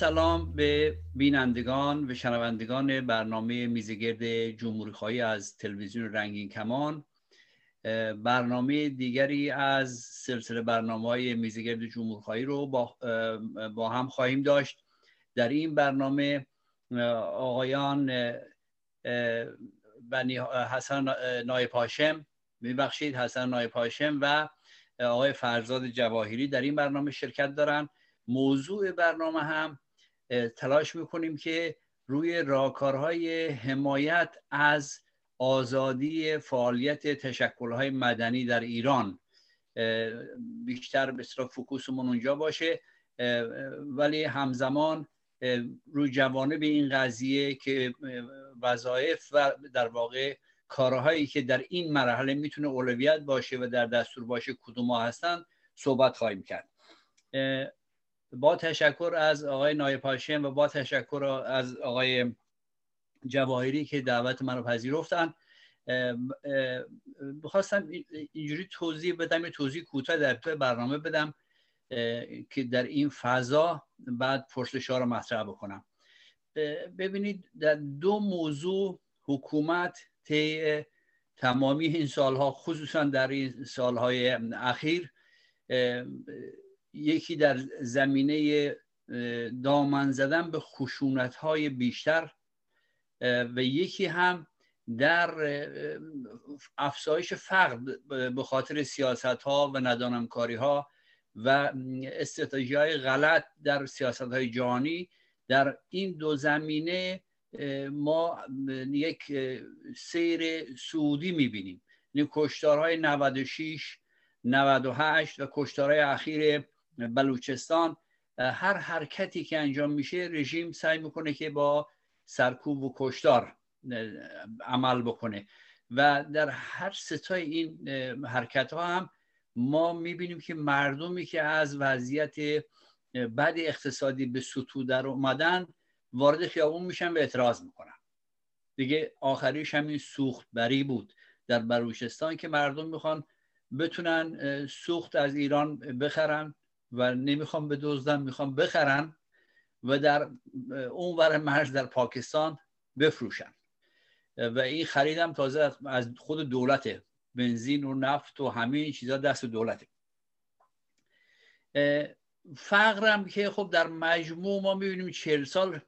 سلام به بینندگان و شنوندگان برنامه میزگرد جمهوری از تلویزیون رنگین کمان. برنامه دیگری از سلسله برنامه های میزگرد جمهوری رو با, با هم خواهیم داشت. در این برنامه آقایان بنی حسن نایب هاشم میبخشید حسن نایب هاشم و آقای فرزاد جواهری در این برنامه شرکت دارن. موضوع برنامه هم تلاش می‌کنیم که روی راکارهای حمایت از آزادی فعالیت تشکلهای مدنی در ایران. بیشتر به فوکوسمون اونجا باشه. ولی همزمان روی جوانب این قضیه که وظایف و در واقع کارهایی که در این مرحله می‌تونه اولویت باشه و در دستور باشه کدوم هستن صحبت خواهیم کرد. با تشکر از آقای نایب و با تشکر از آقای جواهری که دعوت من رو پذیرفتن. بخواستم اینجوری توضیح بدم یه توضیح کوتاه در برنامه بدم که در این فضا بعد پرسش ها رو مطرح بکنم. ببینید در دو موضوع حکومت طی تمامی این سالها خصوصا در این سالهای اخیر یکی در زمینه دامن زدن به خشونت های بیشتر و یکی هم در افزایش فقر به خاطر سیاست ها و ندانمکاری ها و استراتژی های غلط در سیاست های جهانی. در این دو زمینه ما یک سیر سعودی می‌بینیم. یعنی کشتارهای 96 98 و کشتارهای اخیر بلوچستان هر حرکتی که انجام میشه رژیم سعی می‌کنه که با سرکوب و کشتار عمل بکنه. و در هر ستای این حرکت ها هم ما می‌بینیم که مردمی که از وضعیت بد اقتصادی به سطوح در اومدن وارد خیابون میشن و اعتراض می‌کنن. دیگه آخریش همین سوخت بری بود در بلوچستان که مردم می‌خوان بتونن سوخت از ایران بخرن. و نمی‌خوان بدزدن می‌خوان بخرن و در اون ور مرز در پاکستان بفروشن. و این خریدم تازه از خود دولته. بنزین و نفت و همه این چیزا دست دولته. فقرم که خب در مجموع ما می‌بینیم چهل سال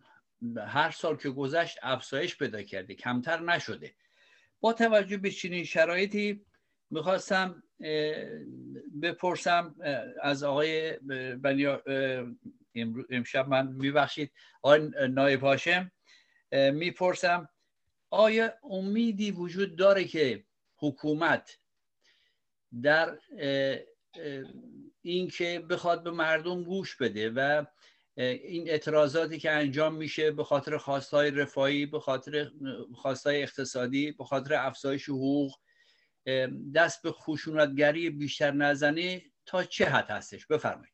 هر سال که گذشت افزایش پیدا کرده کمتر نشده. با توجه به چنین شرایطی می‌خواستم بپرسم از آقای امشب من میبخشید. آقای نایب هاشم می‌پرسم آیا امیدی وجود داره که حکومت در اینکه بخواد به مردم گوش بده و این اعتراضاتی که انجام میشه به خاطر خواستهای رفاهی به خاطر خواستهای اقتصادی به خاطر افزایش حقوق دست به خشونتگری بیشتر نزنه تا چه حد هستش؟ بفرمایید.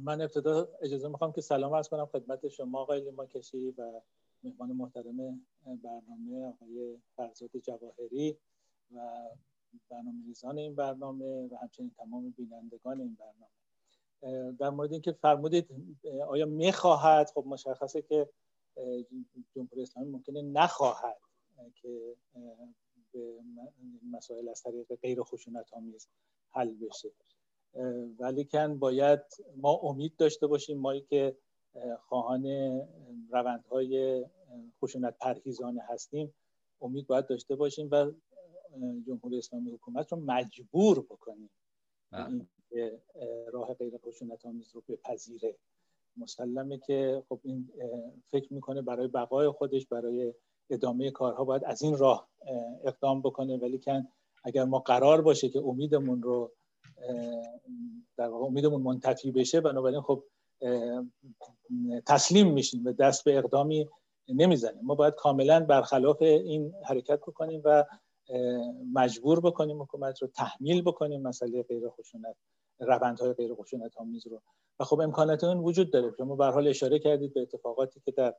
من ابتدا اجازه می‌خوام که سلام عرض کنم خدمت شما آقای لیما کشی و مهمان محترم برنامه آقای فرزاد جواهری و برنامه ریزان این برنامه و همچنین تمام بینندگان این برنامه. در مورد اینکه فرمودید آیا می‌خواهد؟ خب مشخصه که جمهوری اسلامی ممکنه نخواهد که مسائل از طریق غیر خشونت آمیز حل بشه ولی کن باید ما امید داشته باشیم مایی که خواهان روندهای خشونت پرهیزانه هستیم امید باید داشته باشیم و جمهوری اسلامی حکومت رو مجبور بکنیم بله. که راه غیر خشونت آمیز رو بپذیره مسلمه که خب این فکر می‌کنه برای بقای خودش برای ادامه کارها باید از این راه اقدام بکنه. ولی کن اگر ما قرار باشه که امیدمون رو در واقع امیدمون منتفی بشه بنابراین خب تسلیم میشیم. و دست به اقدامی نمی‌زنیم. ما باید کاملا برخلاف این حرکت بکنیم و مجبور بکنیم حکومت رو تحمیل بکنیم مسئله غیر خشونت روندهای غیر خشونت آمیز رو. و خب امکانات اون وجود داره. شما به حال اشاره کردید به اتفاقاتی که در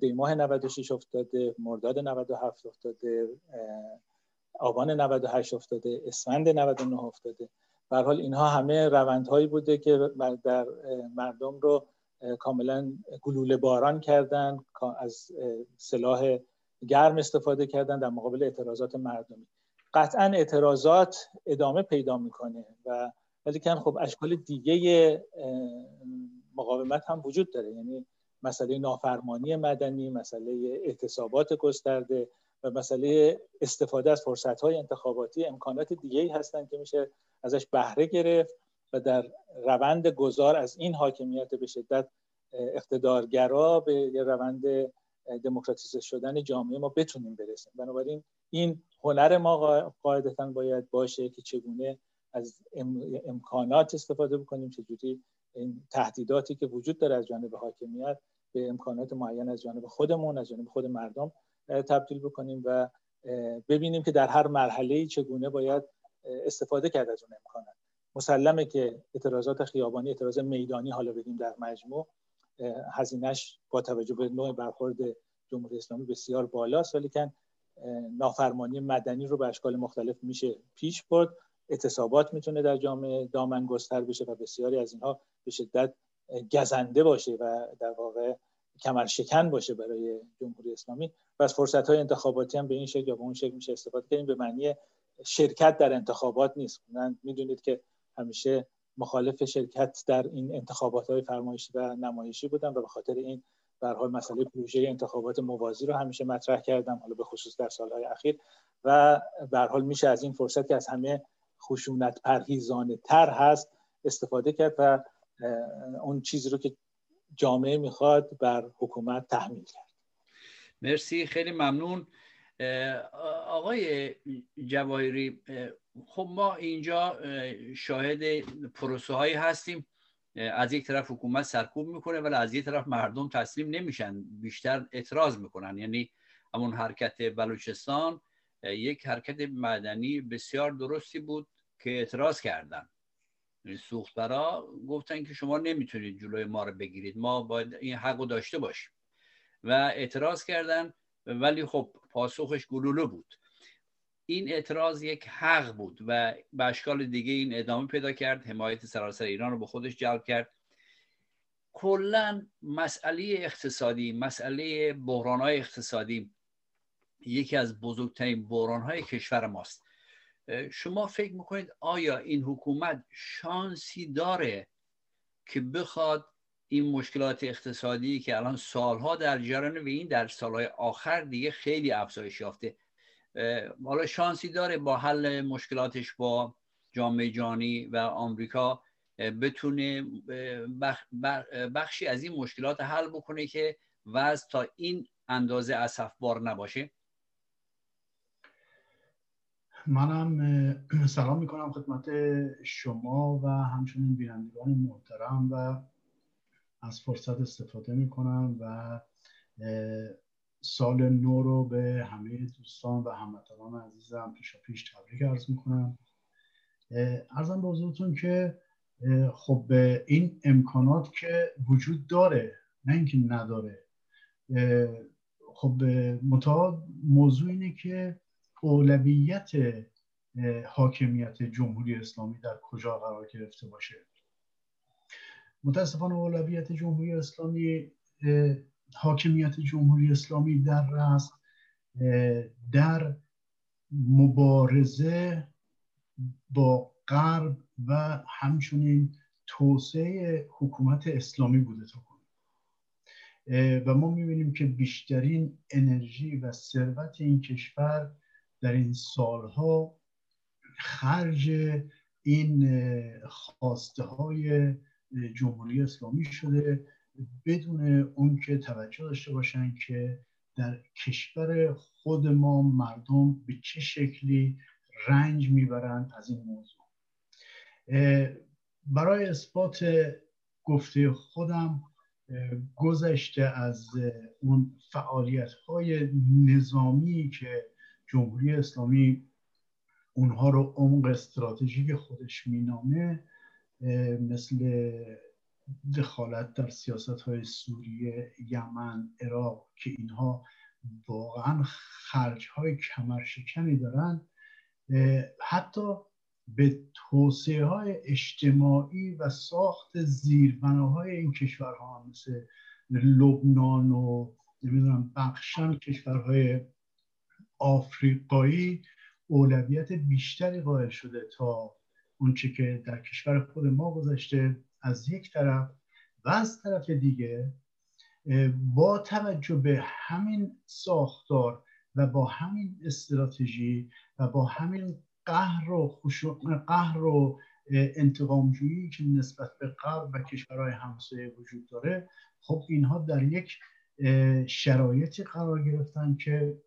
دی ماه 96 افتاده مرداد 97 افتاده آبان 98 افتاده اسفند 99 افتاده. به حال اینها همه روندهایی بوده که در مردم رو کاملا گلوله باران کردن از سلاح گرم استفاده کردن در مقابل اعتراضات مردمی. قطعا اعتراضات ادامه پیدا می‌کنه و ولی خب اشکال دیگه مقاومت هم وجود داره. یعنی مسئله نافرمانی مدنی مسئله اعتصابات گسترده و مسئله استفاده از فرصت های انتخاباتی امکانات دیگه ای هستن که میشه ازش بهره گرفت و در روند گذار از این حاکمیت به شدت اقتدارگرا به یه روند دموکراتیزه شدن جامعه ما بتونیم برسیم. بنابراین این هنر ما قاعدتا باید باشه که چگونه از امکانات استفاده بکنیم چجوری این تهدیداتی که وجود داره از جانب حاکمیت به امکانات معین از جانب خودمون از جانب خود مردم تبدیل بکنیم و ببینیم که در هر مرحله چگونه باید استفاده کرد از اون امکانات. مسلمه که اعتراضات خیابانی اعتراض میدانی حالا بگیم در مجموع هزینهش با توجه به نوع برخورد جمهوری اسلامی بسیار بالاست ولی که نافرمانی مدنی رو به اشکال مختلف میشه پیش برد. اعتصابات می‌تونه در جامعه دامن گستر بشه و بسیاری از اینها به شدت گزنده باشه و در واقع کمر شکن باشه برای جمهوری اسلامی. و از فرصت های انتخاباتی هم به این شکل یا به اون شکل میشه استفاده کنیم به معنی شرکت در انتخابات نیست. من می‌دونید که همیشه مخالف شرکت در این انتخابات های فرمایشی و نمایشی بودم و به خاطر این به حال مسئله پروژه انتخابات موازی رو همیشه مطرح کردم حالا به خصوص در سالهای اخیر. و به حال میشه از این فرصت که از همه خشونت پرهیزانه تر هست استفاده کرد و اون چیزی رو که جامعه می‌خواد بر حکومت تحمیل کرد. مرسی خیلی ممنون. آقای جواهری خب ما اینجا شاهد پروسه هایی هستیم از یک طرف حکومت سرکوب می‌کنه ولی از یک طرف مردم تسلیم نمیشن بیشتر اعتراض می‌کنن. یعنی همون حرکت بلوچستان یک حرکت مدنی بسیار درستی بود که اعتراض کردن. یعنی سوختبرا گفتن که شما نمی‌تونید جلوی ما رو بگیرید. ما باید این حق رو داشته باشیم. و اعتراض کردن ولی خب پاسخش گلوله بود. این اعتراض یک حق بود و به اشکال دیگه این ادامه پیدا کرد. حمایت سراسر ایران رو به خودش جلب کرد. کلا مسئله اقتصادی مسئله بحران های اقتصادی یکی از بزرگترین بحران های کشور ماست. شما فکر می‌کنید آیا این حکومت شانسی داره که بخواد این مشکلات اقتصادی که الان سالها در جریان و این در سالهای آخر دیگه خیلی افزایش یافته حالا شانسی داره با حل مشکلاتش با جامعه جانی و آمریکا بتونه بخشی از این مشکلات حل بکنه که وضع تا این اندازه اصفبار نباشه؟ منم سلام می‌کنم خدمت شما و همچنین بینندگان محترم و از فرصت استفاده می‌کنم و سال نو رو به همه دوستان و هموطنان عزیزم پیشا پیش تبریک عرض می‌کنم. ارزم به حضورتون که خب این امکانات که وجود داره نه اینکه نداره خب متا موضوع اینه که اولویت حاکمیت جمهوری اسلامی در کجا قرار گرفته باشه؟ متاسفانه اولویت جمهوری اسلامی حاکمیت جمهوری اسلامی در رست در مبارزه با غرب و همچنین توسعه حکومت اسلامی بوده تا و ما می‌بینیم که بیشترین انرژی و ثروت این کشور در این سالها خرج این خواسته های جمهوری اسلامی شده بدون اون که توجه داشته باشن که در کشور خود ما مردم به چه شکلی رنج می‌برند از این موضوع. برای اثبات گفته خودم گذشته از اون فعالیت های نظامی که جمهوری اسلامی اونها رو عمق استراتژیک خودش مینامه مثل دخالت در سیاست های سوریه، یمن، عراق که اینها واقعا خرج های کمرشکنی دارن. حتی به توسعه های اجتماعی و ساخت زیربناهای این کشورها مثل لبنان و نمی‌دونم بخشن کشورهای آفریقایی اولویت بیشتری قائل شده تا اونچه که در کشور خود ما گذشته از یک طرف و از طرف دیگه با توجه به همین ساختار و با همین استراتژی و با همین قهر و قهر و انتقامجویی که نسبت به غرب و کشورهای همسایه وجود داره خب اینها در یک شرایطی قرار گرفتن که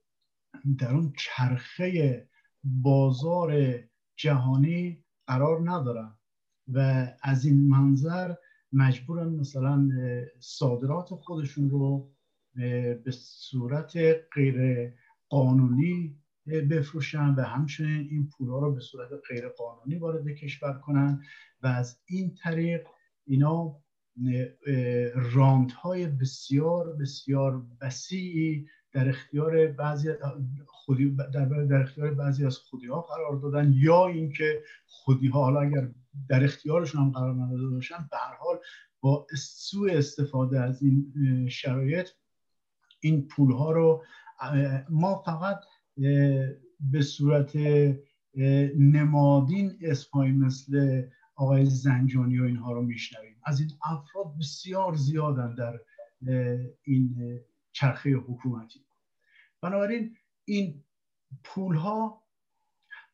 در اون چرخه بازار جهانی قرار ندارن و از این منظر مجبورن مثلا صادرات خودشون رو به صورت غیر قانونی بفروشن و همچنین این پولها رو به صورت غیر قانونی وارد کشور کنن. و از این طریق اینا راندهای بسیار بسیار وسیعی در اختیار بعضی خودی در, در اختیار بعضی از خودی ها قرار دادن یا اینکه خودی ها حالا اگر در اختیارشون هم قرار نداده باشن به هر حال با سوء استفاده از این شرایط این پول ها رو ما فقط به صورت نمادین اسمهایی مثل آقای زنجانی و اینها رو میشنویم. از این افراد بسیار زیادن در این چرخه حکومتی. بنابراین این پول ها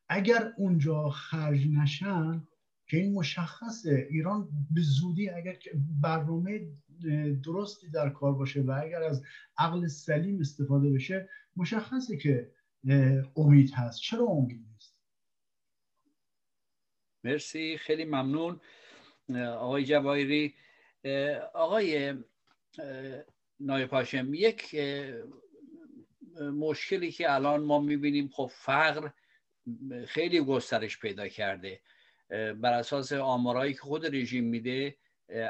اگر اونجا خرج نشن که این مشخصه ایران به زودی اگر برنامه درستی در کار باشه و اگر از عقل سلیم استفاده بشه مشخصه که امید هست. چرا امید نیست؟ مرسی خیلی ممنون آقای جوایری آقای نایب هاشم یک مشکلی که الان ما می‌بینیم خب فقر خیلی گسترش پیدا کرده. بر اساس آمارایی که خود رژیم میده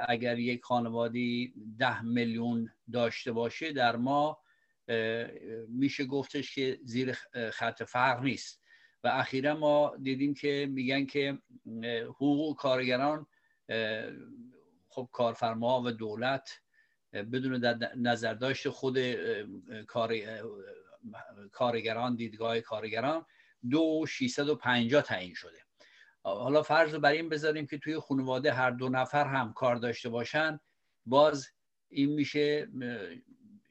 اگر یک خانوادی ده میلیون داشته باشه در ما میشه گفتش که زیر خط فقر نیست. و اخیرا ما دیدیم که میگن که حقوق کارگران خب کارفرما و دولت بدون در نظر داشت خود کار کارگران دیدگاه کارگران دو و پنجاه تعیین شده. حالا فرض رو بر این بذاریم که توی خانواده هر دو نفر هم کار داشته باشن باز این میشه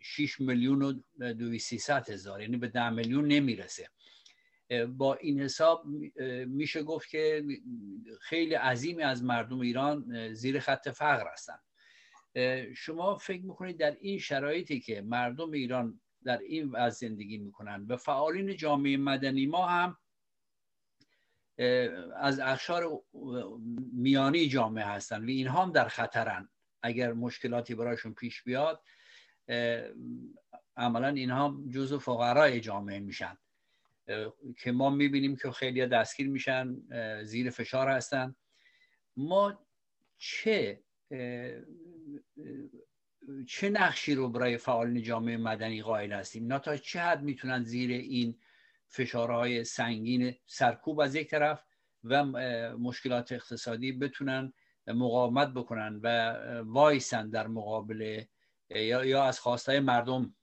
6 میلیون و ست هزار یعنی به ده میلیون نمی‌رسه. با این حساب میشه گفت که خیلی عظیمی از مردم ایران زیر خط فقر هستن. شما فکر می‌کنید در این شرایطی که مردم ایران در این وضع زندگی می‌کنن و فعالین جامعه مدنی ما هم از اخشار میانی جامعه هستن و اینها هم در خطرن. اگر مشکلاتی برایشون پیش بیاد عملا اینها جزو فقرای جامعه میشن. که ما می‌بینیم که خیلی دستگیر میشن زیر فشار هستن. ما چه چه نقشی رو برای فعالین جامعه مدنی قائل هستیم؟ اینا تا چه حد می‌تونن زیر این فشارهای سنگین سرکوب از یک طرف و مشکلات اقتصادی بتونن مقاومت بکنن و وایسن در مقابل یا, از خواستای مردم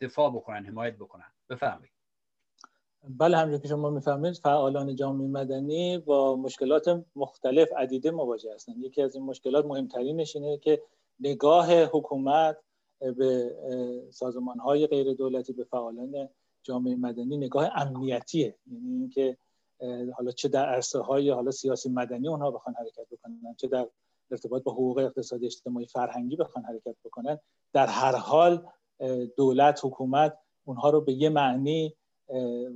دفاع بکنن حمایت بکنن؟ بفرمایید. بله همونجور که شما می‌فهمید فعالان جامعه مدنی با مشکلات مختلف عدیده مواجه هستند. یکی از این مشکلات مهمترینش اینه که نگاه حکومت به سازمان های غیر دولتی به فعالان جامعه مدنی نگاه امنیتیه. یعنی اینکه حالا چه در عرصه های حالا سیاسی مدنی اونها بخوان حرکت بکنن چه در ارتباط با حقوق اقتصادی اجتماعی فرهنگی بخوان حرکت بکنن در هر حال دولت حکومت اونها رو به یه معنی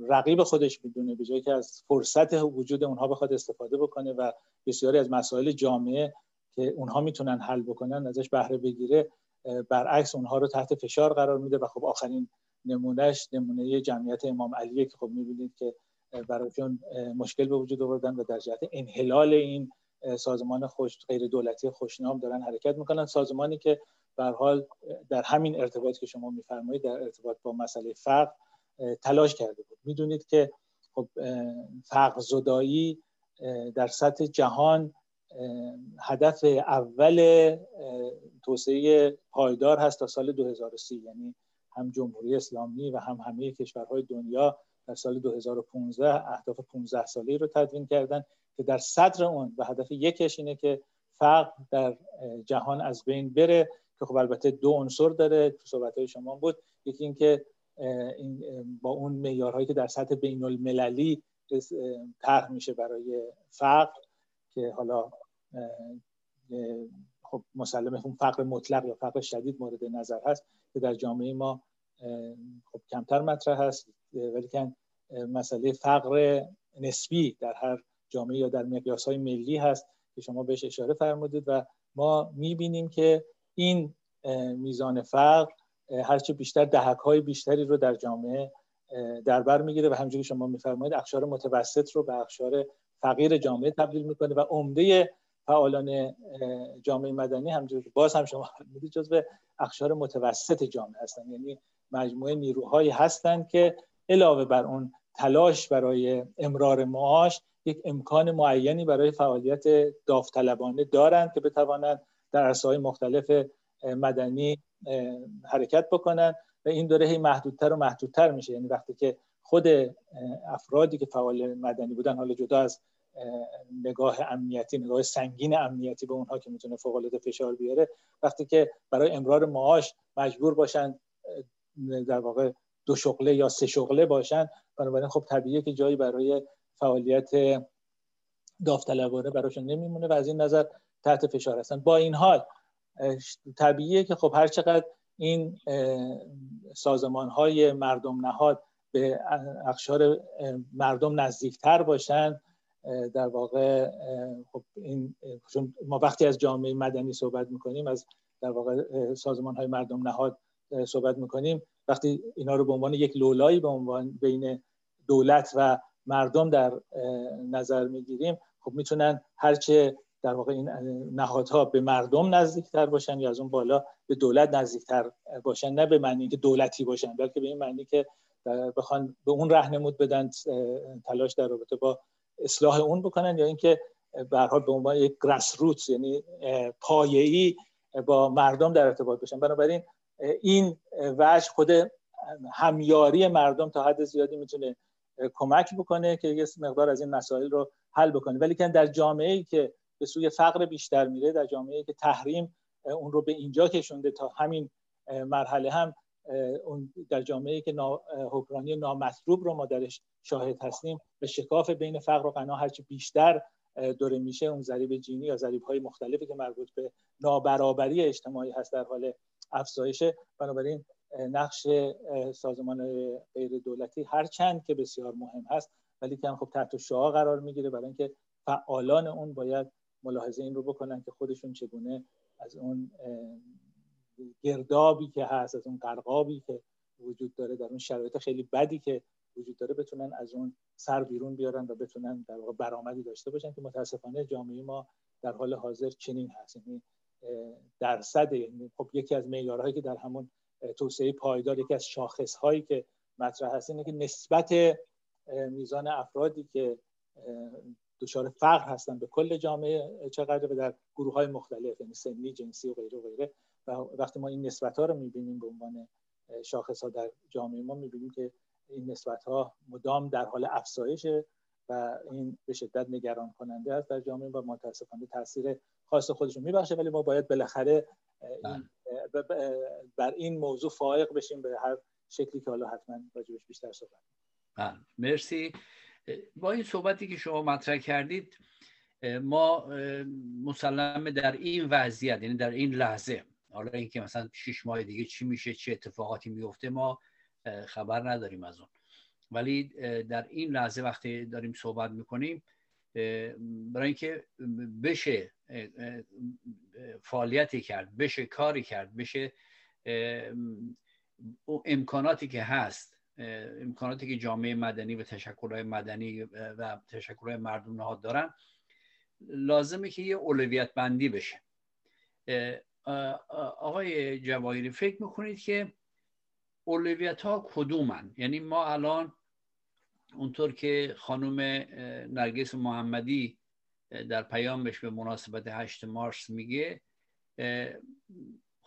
رقیب خودش می‌دونه به جایی که از فرصت وجود اونها بخواد استفاده بکنه و بسیاری از مسائل جامعه که اونها می‌تونن حل بکنن ازش بهره بگیره برعکس اونها رو تحت فشار قرار میده و خب آخرین نمونهش نمونه جمعیت امام علیه که خب می‌بینید که برایشون مشکل به وجود آوردن و در جهت انحلال این سازمان خوش غیر دولتی خوشنام دارن حرکت می‌کنن. سازمانی که به حال در همین ارتباط که شما میفرمایید در ارتباط با مسئله فقر تلاش کرده بود. می‌دونید که خب فقر زدایی در سطح جهان هدف اول توسعه پایدار هست تا سال 2030 یعنی هم جمهوری اسلامی و هم همه کشورهای دنیا در سال 2015 اهداف 15 ساله رو تدوین کردن که در صدر اون و هدف یکش اینه که فقر در جهان از بین بره که خب البته دو عنصر داره تو صحبت های شما بود. یکی اینکه این با اون معیارهایی که در سطح بین المللی طرح میشه برای فقر که حالا خب مسلمه اون فقر مطلق یا فقر شدید مورد نظر هست که در جامعه ما خب کمتر مطرح هست. ولی که مسئله فقر نسبی در هر جامعه یا در مقیاس های ملی هست که شما بهش اشاره فرمودید و ما می‌بینیم که این میزان فقر هرچه بیشتر دهک های بیشتری رو در جامعه در بر می‌گیره و همجوری شما میفرمایید اخشار متوسط رو به اخشار فقیر جامعه تبدیل می‌کنه و عمده فعالان جامعه مدنی همجوری باز هم شما فرمودید جزو اخشار متوسط جامعه هستن. یعنی مجموعه نیروهایی هستند که علاوه بر اون تلاش برای امرار معاش یک امکان معینی برای فعالیت داوطلبانه دارند که بتوانند در عرصه‌های مختلف مدنی حرکت بکنن و این دوره هی محدودتر و محدودتر میشه. یعنی وقتی که خود افرادی که فعال مدنی بودن حالا جدا از نگاه امنیتی نگاه سنگین امنیتی به اونها که می‌تونه فوق العاده فشار بیاره وقتی که برای امرار معاش مجبور باشن در واقع دو شغله یا سه شغله باشن بنابراین خب طبیعیه که جایی برای فعالیت داوطلبانه براشون نمیمونه و از این نظر تحت فشار هستن. با این حال طبیعیه که خب هر چقدر این سازمان های مردم نهاد به اخشار مردم نزدیکتر باشن در واقع خب این ما وقتی از جامعه مدنی صحبت می‌کنیم از در واقع سازمان های مردم نهاد صحبت می‌کنیم وقتی اینا رو به عنوان یک لولایی به عنوان بین دولت و مردم در نظر می‌گیریم خب می‌تونن هرچه در واقع این نهادها به مردم نزدیکتر باشن یا از اون بالا به دولت نزدیکتر باشن نه به معنی که دولتی باشن بلکه به این معنی که بخوان به اون رهنمود بدن تلاش در رابطه با اصلاح اون بکنن یا اینکه به حال به عنوان یک گراس روتس یعنی پایه‌ای با مردم در ارتباط باشن. بنابراین این وجه خود همیاری مردم تا حد زیادی می‌تونه کمک بکنه که یه مقدار از این مسائل رو حل بکنه. ولی که در جامعه ای که به سوی فقر بیشتر میره در جامعه که تحریم اون رو به اینجا کشونده تا همین مرحله هم اون در جامعه که حکمرانی نامطلوب رو ما درش شاهد هستیم. به شکاف بین فقر و غنا هرچی بیشتر دوره میشه اون ضریب جینی یا ضریب های مختلفی که مربوط به نابرابری اجتماعی هست در حال افزایشه. بنابراین نقش سازمان غیر دولتی هرچند که بسیار مهم هست ولی که خب تحت شعا قرار می‌گیره برای اینکه فعالان اون باید ملاحظه این رو بکنن که خودشون چگونه از اون گردابی که هست از اون قرقابی که وجود داره در اون شرایط خیلی بدی که وجود داره بتونن از اون سر بیرون بیارن و بتونن در واقع برآمدی داشته باشن که متاسفانه جامعه ما در حال حاضر چنین هست. یعنی درصد یعنی خب یکی از معیارهایی که در همون توسعه پایدار یکی از شاخص هایی که مطرح هست اینه که نسبت میزان افرادی که دچار فقر هستن به کل جامعه چقدر و در گروه های مختلف یعنی سنی جنسی و غیره و غیره. و وقتی ما این نسبت ها رو می‌بینیم به عنوان شاخص ها در جامعه ما می‌بینیم که این نسبت ها مدام در حال افزایشه و این به شدت نگران کننده است در جامعه و متاسفانه تاثیر خاص خودش رو میبخشه. ولی ما باید بالاخره این بر این موضوع فائق بشیم به هر شکلی که حالا حتما راجبش بیشتر صحبت بله. مرسی. با این صحبتی که شما مطرح کردید ما مسلمه در این وضعیت یعنی در این لحظه حالا اینکه مثلا شش ماه دیگه چی میشه چه اتفاقاتی میفته ما خبر نداریم از اون. ولی در این لحظه وقتی داریم صحبت می‌کنیم برای اینکه بشه فعالیتی کرد بشه کاری کرد بشه امکاناتی که هست امکاناتی که جامعه مدنی و تشکلهای مدنی و تشکلهای مردم نهاد دارن لازمه که یه اولویت بندی بشه آقای جواهری فکر می‌کنید که اولویت ها کدومن؟ یعنی ما الان اونطور که خانم نرگس محمدی در پیامش به مناسبت 8 مارس میگه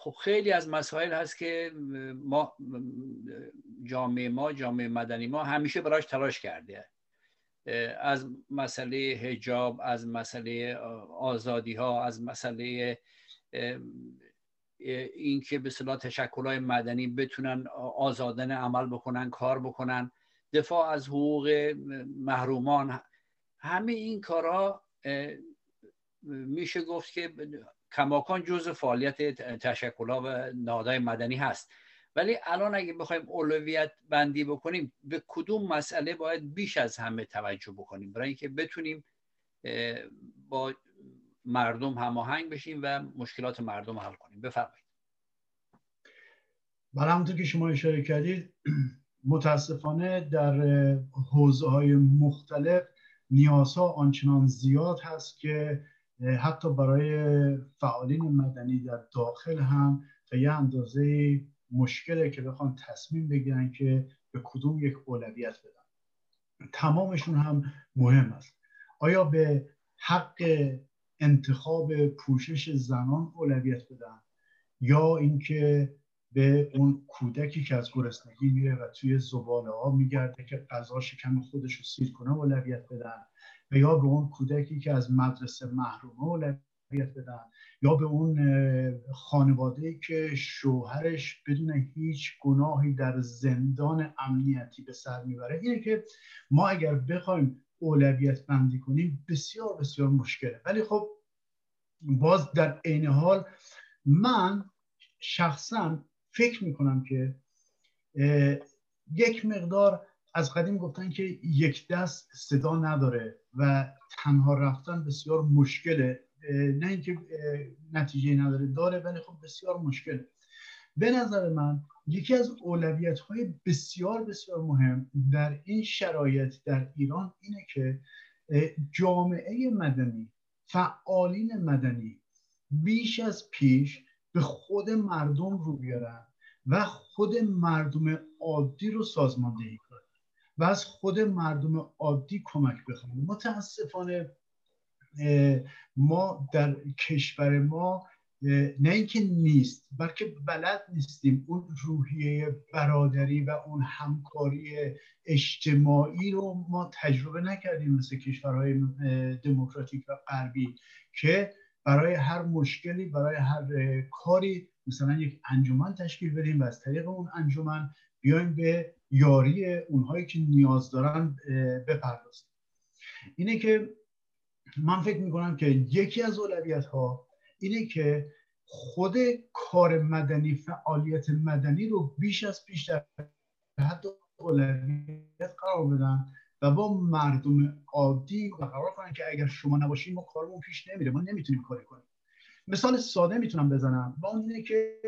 خب خیلی از مسائل هست که ما جامعه ما جامعه مدنی ما همیشه براش تلاش کرده. از مسئله هجاب از مسئله آزادی ها از مسئله اینکه به صلاح تشکل مدنی بتونن آزادانه عمل بکنن کار بکنن دفاع از حقوق محرومان همه این کارها میشه گفت که کماکان جز فعالیت تشکلها و نهادهای مدنی هست. ولی الان اگه بخوایم اولویت بندی بکنیم به کدوم مسئله باید بیش از همه توجه بکنیم؟ برای اینکه بتونیم با مردم هماهنگ بشیم و مشکلات مردم حل کنیم. بفرمایید. بله همونطور که شما اشاره کردید متاسفانه در حوزه های مختلف نیازها آنچنان زیاد هست که حتی برای فعالین مدنی در داخل هم تا یه اندازه مشکله که بخوان تصمیم بگیرن که به کدوم یک اولویت بدن. تمامشون هم مهم است. آیا به حق انتخاب پوشش زنان اولویت بدن یا اینکه به اون کودکی که از گرسنگی میره و توی زباله ها میگرده که غذا شکم خودش رو سیر کنه اولویت بدن؟ و یا به اون کودکی که از مدرسه محرومه اولویت بدن یا به اون خانواده که شوهرش بدون هیچ گناهی در زندان امنیتی به سر می‌بره. اینه که ما اگر بخوایم اولویت بندی کنیم بسیار بسیار مشکله. ولی خب باز در عین حال من شخصا فکر می‌کنم که یک مقدار از قدیم گفتن که یک دست صدا نداره. و تنها رفتن بسیار مشکله. نه اینکه نتیجه نداره داره ولی خب بسیار مشکله. به نظر من یکی از اولویت های بسیار بسیار مهم در این شرایط در ایران اینه که جامعه مدنی فعالین مدنی بیش از پیش به خود مردم رو بیارن و خود مردم عادی رو سازماندهی و از خود مردم عادی کمک بخوان متاسفانه ما در کشور ما نه اینکه نیست بلکه بلد نیستیم. اون روحیه برادری و اون همکاری اجتماعی رو ما تجربه نکردیم مثل کشورهای دموکراتیک و غربی که برای هر مشکلی برای هر کاری مثلا یک انجمن تشکیل بدیم و از طریق اون انجمن بیایم به یاری اونهایی که نیاز دارن بپردازیم اینه که من فکر می‌کنم که یکی از اولویت ها اینه که خود کار مدنی فعالیت مدنی رو بیش از پیش در حد اولویت قرار بدن و با مردم عادی قرار کنن که اگر شما نباشین ما کارمون پیش نمیره. ما نمی‌تونیم کاری کنیم. مثال ساده می‌تونم بزنم اون اینه که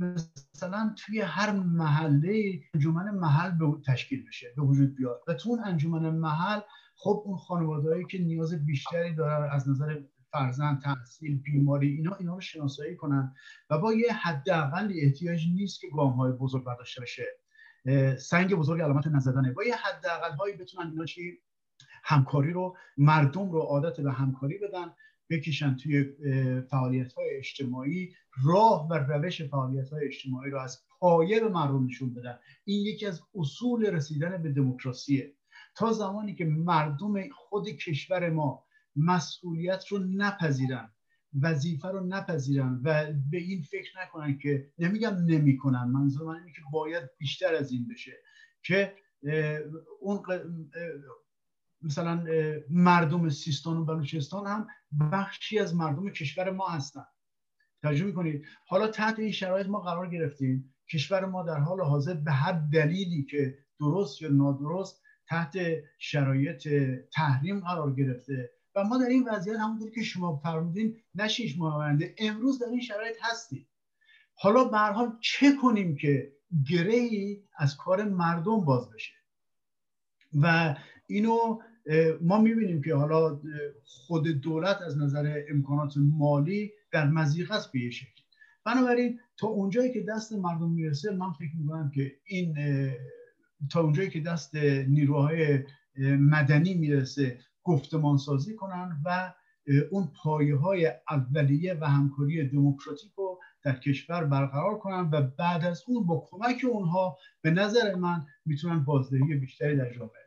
مثلا توی هر محله انجمن محل به تشکیل بشه به وجود بیاد. و تو اون انجمن محل خب اون خانوادهایی که نیاز بیشتری دارن از نظر فرزند تحصیل بیماری اینا اینا رو شناسایی کنن. و با یه حداقل احتیاج نیست که گام های بزرگ برداشته بشه. سنگ بزرگ علامت نزدنه. با یه حداقل هایی بتونن اینا چی؟ همکاری رو مردم رو عادت به همکاری بدن. بکشن توی فعالیت های اجتماعی. راه و روش فعالیت های اجتماعی رو از پایه به مردم نشون بدن. این یکی از اصول رسیدن به دموکراسیه. تا زمانی که مردم خود کشور ما مسئولیت رو نپذیرن وظیفه رو نپذیرن و به این فکر نکنن که نمیگم نمی‌کنن منظور من اینه که باید بیشتر از این بشه که اون مثلا مردم سیستان و بلوچستان هم بخشی از مردم کشور ما هستن. توجه می‌کنید؟ حالا تحت این شرایط ما قرار گرفتیم. کشور ما در حال حاضر به هر دلیلی که درست یا نادرست تحت شرایط تحریم قرار گرفته. و ما در این وضعیت همونطور که شما فرمودین نه شیش امروز در این شرایط هستیم. حالا به حال چه کنیم که گرهی از کار مردم باز بشه؟ و اینو ما می‌بینیم که حالا خود دولت از نظر امکانات مالی در مزیق است به یه شکل. بنابراین تا اونجایی که دست مردم می‌رسه من فکر می‌کنم که این تا اونجایی که دست نیروهای مدنی می‌رسه گفتمان سازی کنن و اون پایه های اولیه و همکاری دموکراتیک رو در کشور برقرار کنن و بعد از اون با کمک اونها به نظر من می‌تونن بازدهی بیشتری در جامعه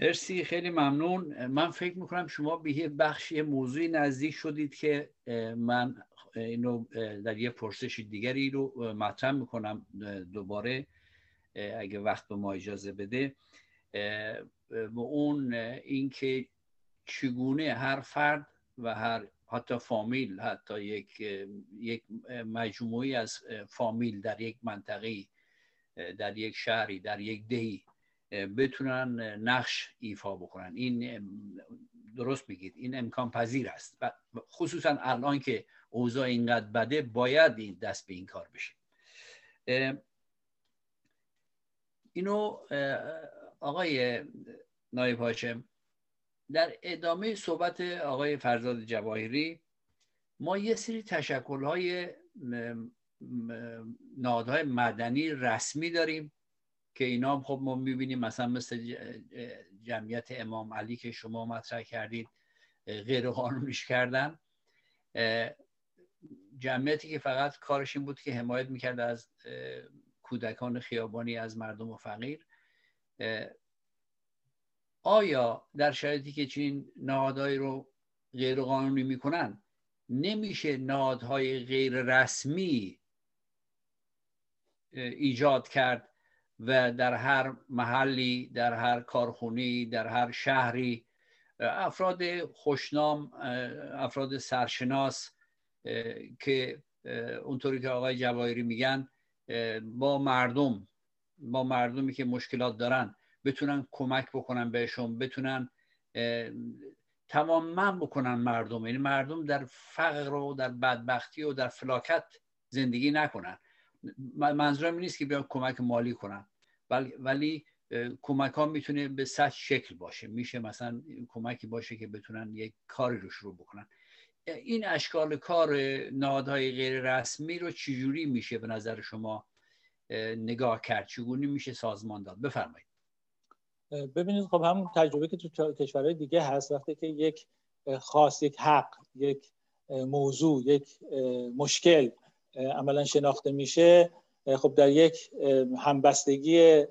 مرسی خیلی ممنون. من فکر می‌کنم شما به یه بخشی موضوعی نزدیک شدید که من اینو در یه پرسش دیگری رو مطرح می‌کنم دوباره اگه وقت به ما اجازه بده. و اون اینکه چگونه هر فرد و هر حتی فامیل حتی یک یک مجموعی از فامیل در یک منطقه در یک شهری در یک دهی بتونن نقش ایفا بکنن. این درست میگید. این امکان پذیر است. و خصوصا الان که اوضاع اینقدر بده باید این دست به این کار بشه. اینو آقای نایب هاشم در ادامه صحبت آقای فرزاد جواهری ما یه سری تشکلهای نهادهای مدنی رسمی داریم. که اینا خب ما می‌بینیم مثلا مثل جمعیت امام علی که شما مطرح کردید غیر قانونیش کردن. جمعیتی که فقط کارش این بود که حمایت می‌کرد از کودکان خیابانی از مردم و فقیر. آیا در شرایطی که چین نهادهایی رو غیر قانونی می‌کنن نمیشه نهادهای غیر رسمی ایجاد کرد و در هر محلی در هر کارخونی در هر شهری. افراد خوشنام افراد سرشناس که اونطوری که آقای جواهری میگن با مردم با مردمی که مشکلات دارن بتونن کمک بکنن بهشون بتونن تماما بکنن مردم. یعنی مردم در فقر و در بدبختی و در فلاکت زندگی نکنن. منظورم نیست که بیان کمک مالی کنن. ولی کمک ها می‌تونه به صد شکل باشه. میشه مثلا کمکی باشه که بتونن یک کاری رو شروع بکنن. این اشکال کار نهادهای غیر رسمی رو چجوری میشه به نظر شما نگاه کرد؟ چگونه میشه سازمان داد؟ بفرمایید. ببینید خب همون تجربه که تو کشورهای دیگه هست. وقتی که یک خاص یک حق یک موضوع یک مشکل عملا شناخته میشه. خب در یک همبستگی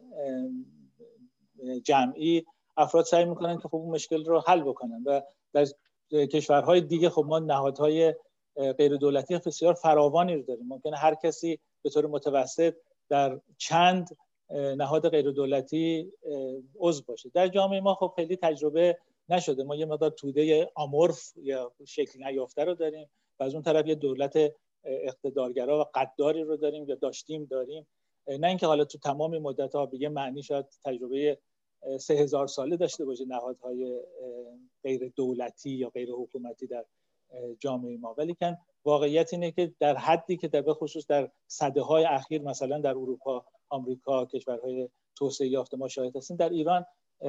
جمعی افراد سعی می‌کنن که خب اون مشکل رو حل بکنن و در کشورهای دیگه خب ما نهادهای غیر دولتی بسیار فراوانی رو داریم. ممکنه هر کسی به طور متوسط در چند نهاد غیر دولتی عضو باشه. در جامعه ما خب خیلی تجربه نشده. ما یه مقدار توده آمورف یا شکل نیافته رو داریم و از اون طرف یه دولت اقتدارگرا و قداری رو داریم یا داشتیم داریم. نه اینکه حالا تو تمام مدت ها به معنی شاید تجربه سه هزار ساله داشته باشه نهادهای غیر دولتی یا غیر حکومتی در جامعه ما. ولی کن واقعیت اینه که در حدی که در خصوص در صده های اخیر مثلا در اروپا آمریکا کشورهای توسعه یافته ما شاهد هستیم. در ایران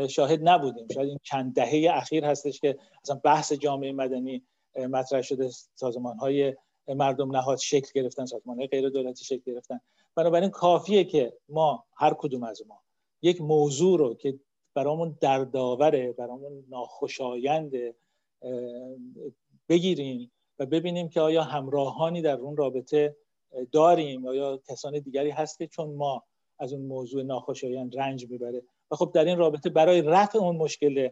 شاهد نبودیم. شاید این چند دهه اخیر هستش که اصلا بحث جامعه مدنی مطرح شده سازمان های مردم نهاد شکل گرفتن سازمان غیر دولتی شکل گرفتن. بنابراین کافیه که ما هر کدوم از ما یک موضوع رو که برامون دردآوره برامون ناخوشایند بگیریم و ببینیم که آیا همراهانی در اون رابطه داریم یا کسان دیگری هست که چون ما از اون موضوع ناخوشایند رنج می‌بره. و خب در این رابطه برای رفع اون مشکل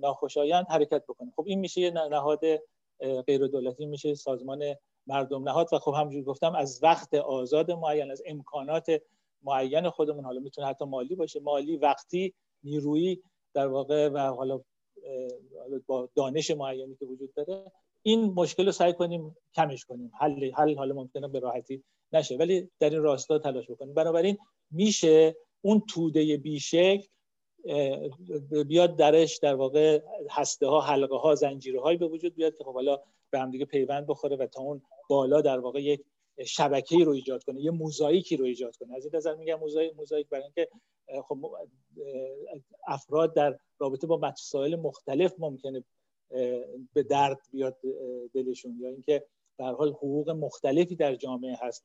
ناخوشایند حرکت بکنه خب این میشه یه نهاد غیر دولتی میشه سازمان مردم نهاد و خب همونجور گفتم از وقت آزاد معین از امکانات معین خودمون حالا می‌تونه حتی مالی باشه. مالی وقتی نیرویی در واقع و حالا با دانش معینی که وجود داره این مشکل رو سعی کنیم کمش کنیم. حل حل حالا ممکنه به راحتی نشه ولی در این راستا تلاش بکنیم. بنابراین میشه اون توده بیشکل بیاد درش در واقع هسته ها حلقه ها زنجیره به وجود بیاد که خب حالا به هم دیگه پیوند بخوره و تا اون بالا در واقع یک شبکه رو ایجاد کنه یه موزاییکی رو ایجاد کنه. از این نظر میگم موزاییک موزاییک برای اینکه خب افراد در رابطه با مسائل مختلف ممکنه به درد بیاد دلشون یا اینکه در حال حقوق مختلفی در جامعه هست.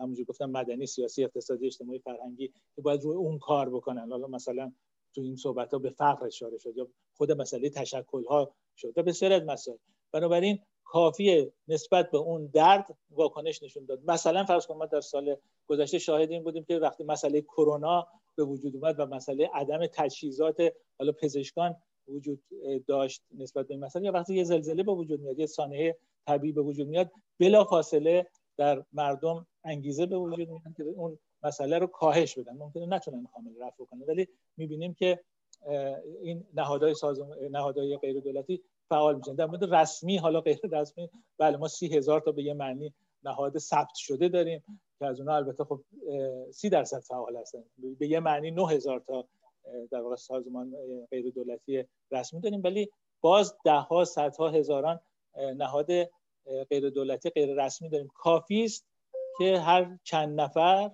همونجور گفتم مدنی سیاسی اقتصادی اجتماعی فرهنگی که باید روی اون کار بکنن. حالا مثلا تو این صحبت ها به فقر اشاره شد یا خود مسئله تشکل ها شد و بسیار از مسائل. بنابراین کافیه نسبت به اون درد واکنش نشون داد. مثلا فرض کنید ما در سال گذشته شاهد این بودیم که وقتی مسئله کرونا به وجود اومد و مسئله عدم تجهیزات حالا پزشکان وجود داشت نسبت به این مسئله یا وقتی یه زلزله به وجود میاد یه سانحه طبیعی به وجود میاد بلا فاصله در مردم انگیزه به وجود میاد که اون مسئله رو کاهش بدن. ممکنه نتونن کامل رفع کنه ولی می‌بینیم که این نهادهای سازم... نهادهای غیر دولتی فعال میشن. در مورد رسمی حالا غیر رسمی بله ما سی تا به یه معنی نهاد ثبت شده داریم که از اونها البته خب سی درصد فعال هستن. به یه معنی نه هزار تا در واقع سازمان غیر دولتی رسمی داریم ولی باز ده ها صدها هزاران نهاد غیر دولتی غیر رسمی داریم. کافی است که هر چند نفر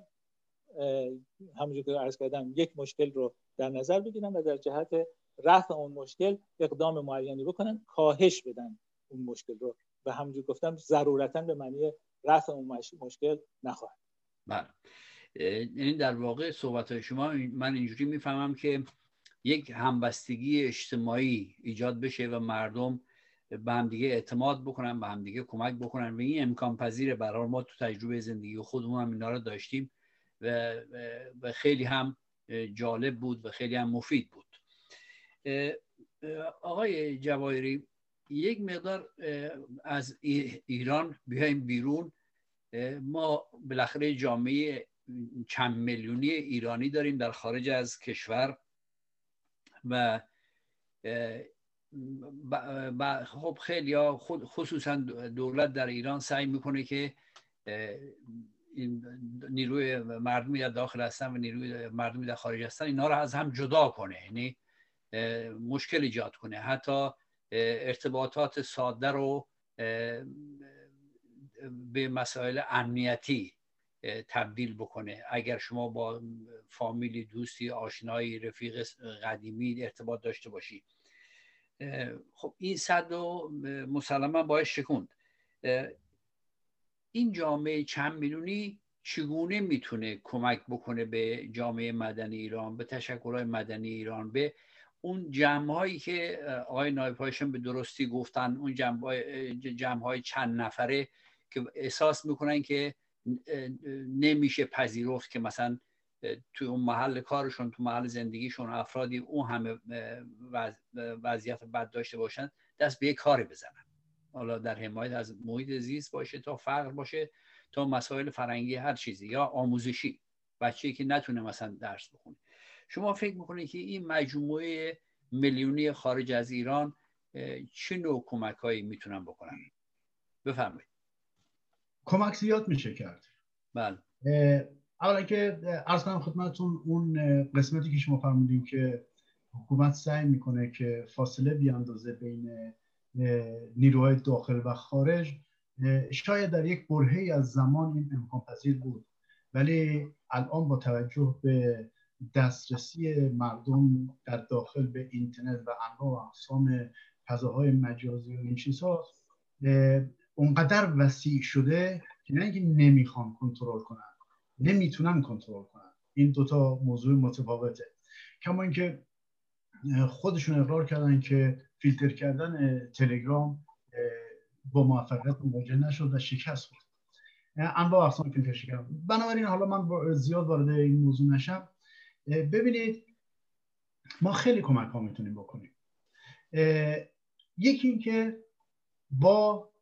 همونجور که عرض کردم یک مشکل رو در نظر بگیرن و در جهت رفع اون مشکل اقدام معینی بکنن کاهش بدن اون مشکل رو. و همونجور گفتم ضرورتا به معنی رفع اون مشکل نخواهد. بله. این در واقع صحبت های شما من اینجوری می‌فهمم که یک همبستگی اجتماعی ایجاد بشه و مردم به همدیگه اعتماد بکنن به همدیگه کمک بکنن. و این امکان پذیره برای ما تو تجربه زندگی خودمون هم اینا رو داشتیم و, و خیلی هم جالب بود و خیلی هم مفید بود. آقای جواهری یک مقدار از ایران بیایم بیرون. ما بالاخره جامعه چند میلیونی ایرانی داریم در خارج از کشور و خب خیلی ها خصوصا دولت در ایران سعی می‌کنه که این نیروی مردمی در داخل هستن و نیروی مردمی در خارج هستن اینا رو از هم جدا کنه یعنی مشکل ایجاد کنه. حتی ارتباطات ساده رو به مسائل امنیتی تبدیل بکنه. اگر شما با فامیلی دوستی آشنایی رفیق قدیمی ارتباط داشته باشی. خب این صد رو مسلما باید شکوند. این جامعه چند میلیونی چگونه می‌تونه کمک بکنه به جامعه مدنی ایران به تشکلهای مدنی ایران به اون جمع هایی که آقای نایب به درستی گفتن اون جمع های چند نفره که احساس می‌کنن که نمیشه پذیرفت که مثلا توی اون محل کارشون تو محل زندگیشون افرادی اون همه وضعیت بد داشته باشن دست به یه کاری بزنن. حالا در حمایت از محیط زیست باشه تا فقر باشه تا مسائل فرنگی هر چیزی یا آموزشی. بچه که نتونه مثلا درس بخونه. شما فکر می‌کنید که این مجموعه میلیونی خارج از ایران چه نوع کمک هایی می‌تونن بکنن؟ بفرمایید. کمک زیاد میشه کرد. بله. اولا که ارز کنم خدمتتون اون قسمتی که شما فرمودین که حکومت سعی می‌کنه که فاصله بیاندازه بین نیروهای داخل و خارج شاید در یک برهی از زمان این امکان پذیر بود. ولی الان با توجه به دسترسی مردم در داخل به اینترنت و انواع و اقسام فضاهای مجازی و این چیزها اونقدر وسیع شده که نه اینکه نمی‌خوان کنترل کنن. نمی‌تونن کنترل کنن. این دوتا موضوع متفاوته. کما اینکه خودشون اقرار کردن که فیلتر کردن تلگرام با موفقیت مواجه نشد و شکست خورد. انواع اقسام فیلتر کردن بنابراین حالا من زیاد وارد این موضوع نشم. ببینید ما خیلی کمک ها می‌تونیم بکنیم. یکی اینکه با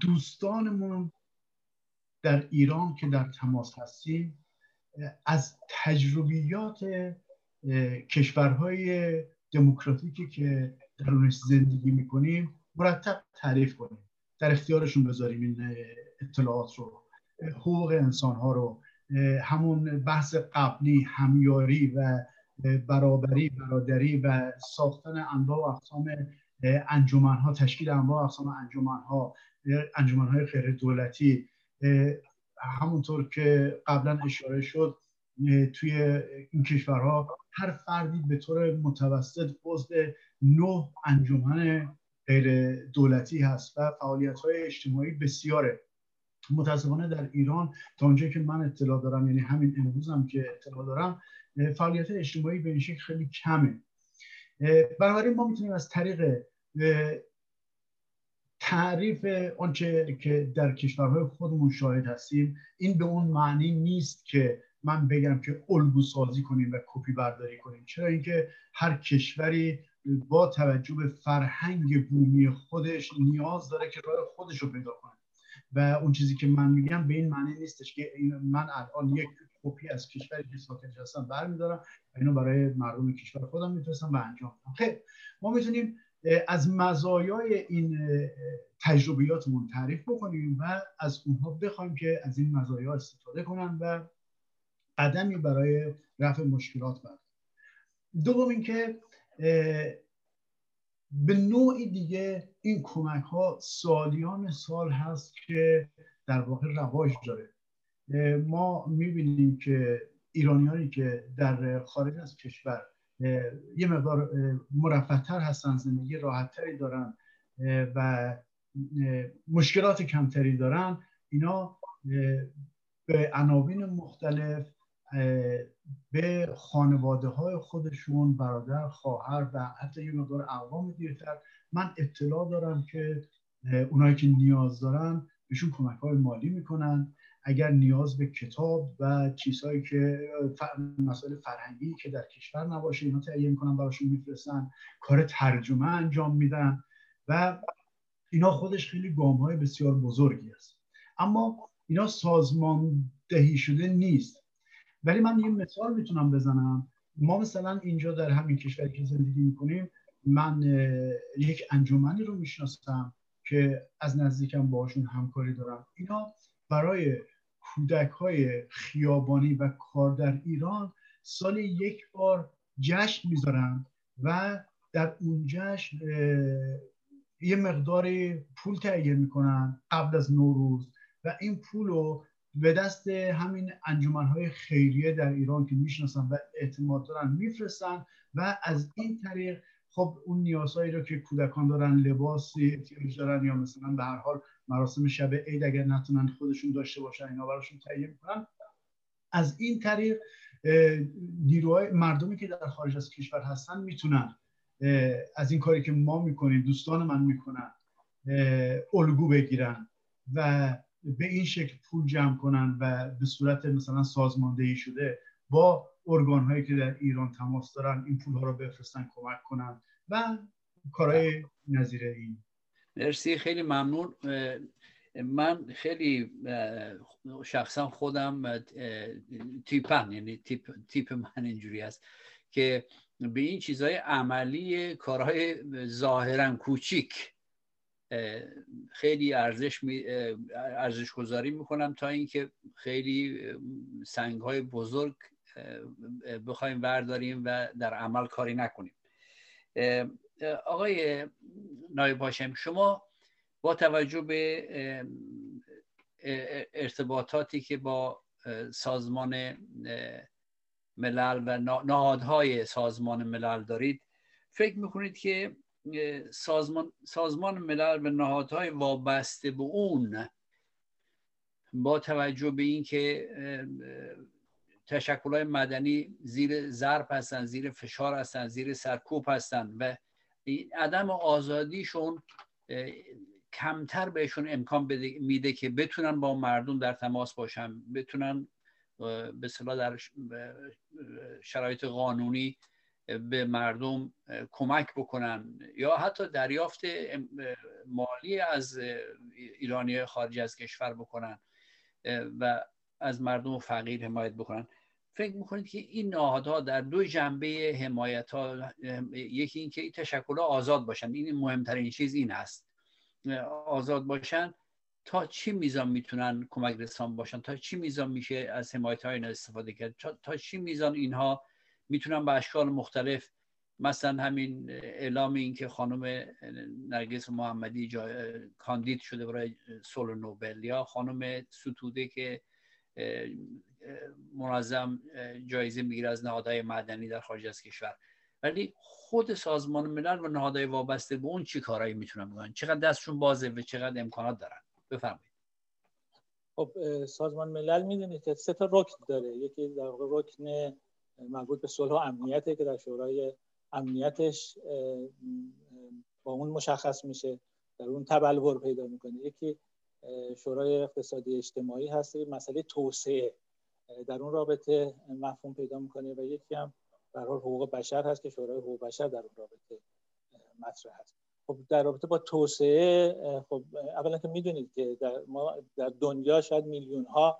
دوستانمون در ایران که در تماس هستیم از تجربیات کشورهای دموکراتیکی که درونش زندگی می‌کنیم مرتب تعریف کنیم. در اختیارشون بذاریم این اطلاعات رو. حقوق انسان ها رو همون بحث قبلی همیاری و برابری برادری و ساختن انواع و اقسام انجمن ها تشکیل انواع و اقسام انجمن ها انجمن های دولتی همونطور که قبلا اشاره شد توی این کشورها هر فردی به طور متوسط عضو نه انجمن غیر دولتی هست و فعالیت های اجتماعی بسیاره. متاسفانه در ایران تا اونجایی که من اطلاع دارم یعنی همین امروز هم که اطلاع دارم فعالیت اجتماعی به این شکل خیلی کمه. بنابراین ما می‌تونیم از طریق تعریف آنچه که در کشورهای خودمون شاهد هستیم این به اون معنی نیست که من بگم که الگو سازی کنیم و کپی برداری کنیم. چرا اینکه هر کشوری با توجه به فرهنگ بومی خودش نیاز داره که راه خودش رو پیدا کنه. و اون چیزی که من میگم به این معنی نیستش که من الان یک کپی از کشوری که ساکنش هستم برمیدارم و اینو برای مردم کشور خودم می‌تونستم و انجام بدم. خیلی ما می‌تونیم از مزایای این تجربیاتمون تعریف بکنیم و از اونها بخوایم که از این مزایا استفاده کنن و قدمی برای رفع مشکلات بردارن دوم اینکه به نوعی دیگه این کمک ها سالیان سال هست که در واقع رواج داره. ما می‌بینیم که ایرانیانی که در خارج از کشور یه مقدار مرفعتر هستن زندگی راحتتری دارن و مشکلات کمتری دارن. اینا به عناوین مختلف به خانواده های خودشون برادر خواهر و حتی یه مقدار اقوام دیرتر من اطلاع دارم که اونایی که نیاز دارن بهشون کمک های مالی می‌کنن. اگر نیاز به کتاب و چیزهایی که مسائل فرهنگی که در کشور نباشه اینا تهیه می‌کنن براشون میفرستن کار ترجمه انجام میدن و اینا خودش خیلی گام های بسیار بزرگی است. اما اینا سازماندهی شده نیست. ولی من یه مثال می‌تونم بزنم. ما مثلا اینجا در همین کشوری که زندگی می‌کنیم من یک انجمنی رو می‌شناسم که از نزدیکم باشون همکاری دارم. اینا برای کودک های خیابانی و کار در ایران سال یک بار جشن می‌ذارن و در اون جشن یه مقدار پول تهیه می‌کنن قبل از نوروز و این پول رو به دست همین های خیریه در ایران که می‌شناسن و اعتماد دارن میفرستن و از این طریق خب اون نیازهایی رو که کودکان دارن لباسی احتیاج دارن یا مثلا به هر حال مراسم شب عید اگر نتونن خودشون داشته باشن اینا براشون تهیه می‌کنن. از این طریق نیروهای مردمی که در خارج از کشور هستن می‌تونن از این کاری که ما می‌کنیم دوستان من می‌کنن الگو بگیرن و به این شکل پول جمع کنن و به صورت مثلا سازماندهی شده با ارگان هایی که در ایران تماس دارن این پول ها رو بفرستن کمک کنن و کارهای نظیر این. مرسی خیلی ممنون. من خیلی شخصا خودم تیپم یعنی تیپ, تیپ من اینجوری است که به این چیزهای عملی کارهای ظاهرا کوچیک خیلی ارزش می، ارزش گذاری می‌کنم تا اینکه خیلی سنگ های بزرگ بخوایم برداریم و در عمل کاری نکنیم. آقای نایب هاشم شما با توجه به ارتباطاتی که با سازمان ملل و نهادهای سازمان ملل دارید فکر می‌کنید که سازمان, سازمان ملل و نهادهای وابسته به اون با توجه به اینکه تشکلهای مدنی زیر ضرب هستن زیر فشار هستن زیر سرکوب هستن و عدم آزادیشون کمتر بهشون امکان میده که بتونن با مردم در تماس باشن بتونن به صلاح در شرایط قانونی به مردم کمک بکنن یا حتی دریافت مالی از ایرانی خارج از کشور بکنن و از مردم فقیر حمایت بکنن. فکر می‌کنید که این نهادها در دو جنبه حمایت ها یکی اینکه این تشکل آزاد باشن. این مهمترین چیز این هست آزاد باشن. تا چی میزان می‌تونن کمک رسان باشن؟ تا چی میزان میشه از حمایت های استفاده کرد؟ تا چی میزان اینها می‌تونن به اشکال مختلف مثلا همین اعلام این که خانم نرگس محمدی جا... کاندید شده برای سول نوبل یا خانم ستوده که منظم جایزه می‌گیره از نهادهای مدنی در خارج از کشور. ولی خود سازمان ملل و نهادهای وابسته به اون چی کارایی می‌تونن بکنن؟ چقدر دستشون بازه و چقدر امکانات دارن؟ بفرمایید. خب سازمان ملل می‌دونید که سه تا رکن داره. یکی در واقع رکن مربوط به صلح و امنیته که در شورای امنیتش با اون مشخص میشه در اون تبلور پیدا می‌کنه. یکی شورای اقتصادی اجتماعی هست. مسئله توسعه. در اون رابطه مفهوم پیدا می‌کنه و یکی هم در حقوق بشر هست که شورای حقوق بشر در اون رابطه مطرح هست. خب در رابطه با توسعه خب اولا که می‌دونید که در ما در دنیا شاید میلیون ها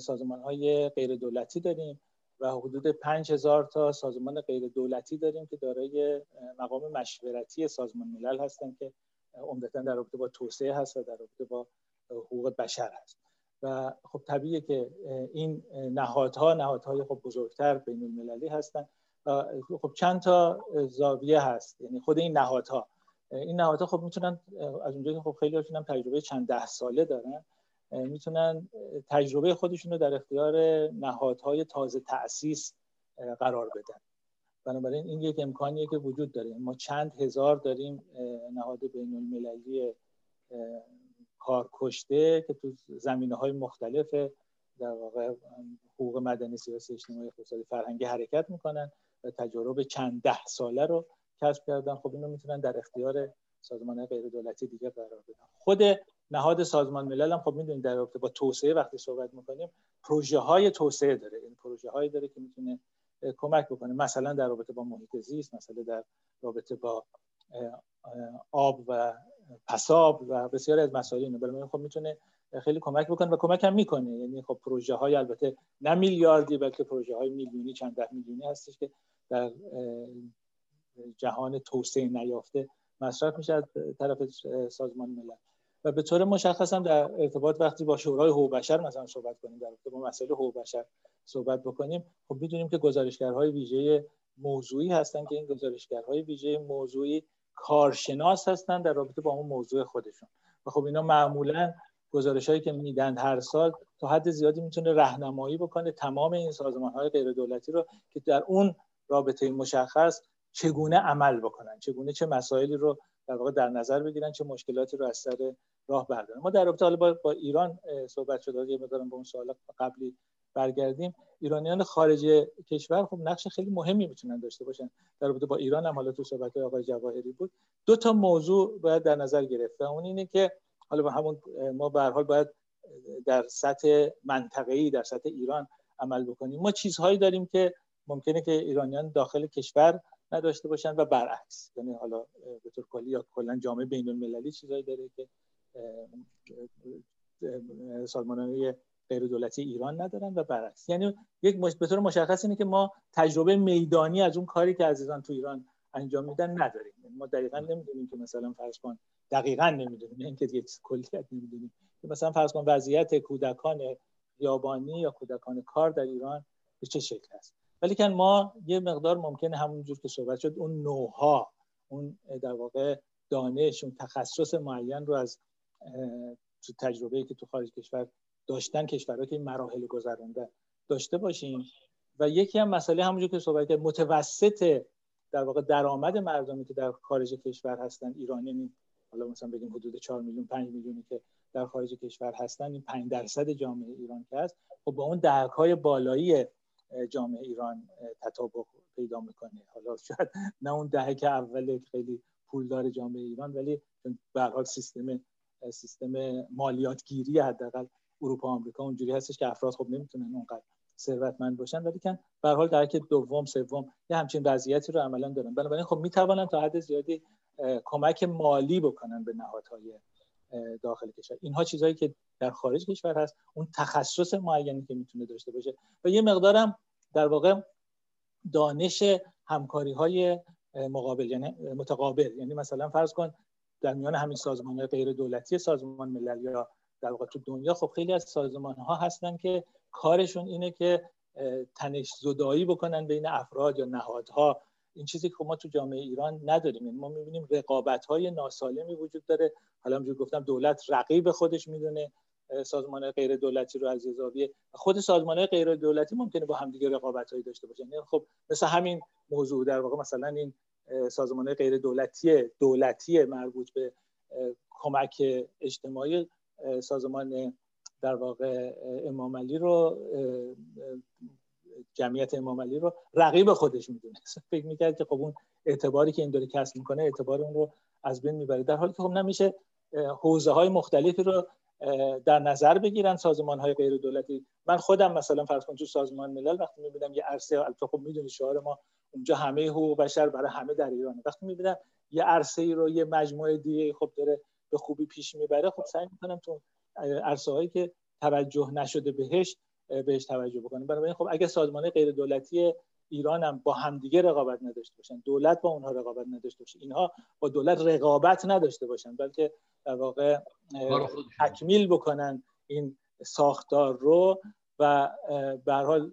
سازمان های غیر دولتی داریم و حدود 5000 تا سازمان غیر دولتی داریم که دارای مقام مشورتی سازمان ملل هستن که عمدتا در رابطه با توسعه هست و در رابطه با حقوق بشر هست. و خب طبیعیه که این نهادها نهادهای خب بزرگتر بین المللی هستن خب چند تا زاویه هست. یعنی خود این نهادها. این نهادها خب می‌تونن از اونجایی که خب خیلی هاشون تجربه چند ده ساله دارن می‌تونن تجربه خودشون رو در اختیار نهادهای تازه تأسیس قرار بدن. بنابراین این یک امکانیه که وجود داره. ما چند هزار داریم نهاد بین المللی کار کشته که تو زمینه های مختلف در واقع حقوق مدنی سیاسی اجتماعی اقتصادی فرهنگی حرکت می‌کنن و تجربه چند ده ساله رو کسب کردن. خب اینو می‌تونن در اختیار سازمان غیر دولتی دیگه قرار بدن. خود نهاد سازمان ملل هم خب می‌دونید در رابطه با توسعه وقتی صحبت می‌کنیم پروژه های توسعه داره. این پروژه هایی داره که می‌تونه کمک بکنه. مثلا در رابطه با محیط زیست مثلا در رابطه با آب و پساب و بسیاری از مسائل اینو برای خب می‌تونه خیلی کمک بکنه و کمک هم می‌کنه. یعنی خب پروژه های البته نه میلیاردی بلکه پروژه های میلیونی چند ده میلیونی هستش که در جهان توسعه نیافته مصرف میشه از طرف سازمان ملل. و به طور مشخص هم در ارتباط وقتی با شورای حقوق بشر مثلا صحبت کنیم در ارتباط با مسائل حقوق بشر صحبت بکنیم خب می‌دونیم که گزارشگرهای ویژه موضوعی هستن که این گزارشگرهای ویژه موضوعی کارشناس هستن در رابطه با اون موضوع خودشون. و خب اینا معمولا گزارش هایی که میدن هر سال تا حد زیادی می‌تونه راهنمایی بکنه تمام این سازمان های غیر دولتی رو که در اون رابطه مشخص چگونه عمل بکنن چگونه چه مسائلی رو در واقع در نظر بگیرن چه مشکلاتی رو از سر راه بردارن. ما در رابطه با, با ایران صحبت شده یه مقدارم به اون سوال قبلی برگردیم ایرانیان خارج کشور خب نقش خیلی مهمی می‌تونن داشته باشن. در رابطه با ایران هم حالا تو صحبت آقای جواهری بود. دو تا موضوع باید در نظر گرفت اون اینه که حالا با همون ما به حال باید در سطح منطقه‌ای در سطح ایران عمل بکنیم. ما چیزهایی داریم که ممکنه که ایرانیان داخل کشور نداشته باشن و برعکس یعنی حالا به طور کلی یا کلا جامعه بین المللی چیزهایی داره که سازمانهای غیر دولتی ایران ندارن و برعکس. یعنی یک مش... به طور مشخص اینه که ما تجربه میدانی از اون کاری که عزیزان تو ایران انجام میدن نداریم. یعنی ما دقیقا نمی‌دونیم که مثلا فرض کن دقیقا نمی‌دونیم اینکه یک کلیت نمی‌دونیم. که مثلا فرض کن وضعیت کودکان یابانی یا کودکان کار در ایران به چه شکل است. ولی که ما یه مقدار ممکنه همونجور که صحبت شد اون نوها اون در واقع دانش اون تخصص معین رو از تو تجربه که تو خارج کشور داشتن کشورها که این مراحل گذرانده داشته باشیم و یکی هم مسئله همونجور که صحبت متوسط در واقع درآمد مردمی که در خارج کشور هستن ایرانی حالا مثلا بگیم حدود 4 میلیون 5 میلیونی که در خارج کشور هستن این 5 درصد جامعه ایران که هست خب با اون درک های بالایی جامعه ایران تطابق پیدا می‌کنه. حالا شاید نه اون دهه که اول خیلی پولدار جامعه ایران ولی به حال سیستم سیستم مالیاتگیری حداقل اروپا آمریکا اونجوری هستش که افراد خب نمی‌تونن اونقدر ثروتمند باشن. ولی کن به حال درک دوم سوم یه همچین وضعیتی رو عملا دارن. بنابراین خب می‌توانن تا حد زیادی کمک مالی بکنن به نهادهای داخل کشور. اینها چیزهایی که در خارج کشور هست. اون تخصص معینی که می‌تونه داشته باشه. و یه مقدارم در واقع دانش همکاری های مقابل یعنی متقابل. یعنی مثلا فرض کن در میان همین سازمان غیر دولتی سازمان ملل یا در واقع تو دنیا خب خیلی از سازمان ها هستن که کارشون اینه که تنش زدایی بکنن بین افراد یا نهادها. این چیزی که ما تو جامعه ایران نداریم. یعنی ما می‌بینیم رقابت های ناسالمی وجود داره. حالا همونجور گفتم دولت رقیب خودش می‌دونه سازمان غیر دولتی رو از زاویه. خود سازمان غیر دولتی ممکنه با همدیگه رقابت هایی داشته باشن. یعنی خب مثل همین موضوع در واقع مثلا این سازمان غیر دولتی دولتی مربوط به کمک اجتماعی. سازمان در واقع امام علی رو جمعیت امام علی رو رقیب خودش می‌دونه فکر می‌کرد که خب اون اعتباری که این داره کسب می‌کنه اعتبار اون رو از بین می‌بره. در حالی که خب نمیشه حوزه های مختلفی رو در نظر بگیرن سازمان های غیر دولتی من خودم مثلا فرض کن تو سازمان ملل وقتی می‌بینم یه عرصه البته خب می‌دونی شعار ما اونجا همه حقوق بشر برای همه در ایرانه. وقتی می‌بینم یه عرصه ای رو یه مجموعه دیگه خب داره به خوبی پیش می‌بره خب سعی می‌کنم تو عرصه هایی که توجه نشده بهش بهش توجه بکنیم بنابراین خب اگه سازمان غیر دولتی ایران هم با همدیگه رقابت نداشته باشن دولت با اونها رقابت نداشته باشه اینها با دولت رقابت نداشته باشن بلکه در واقع تکمیل بکنن این ساختار رو و به حال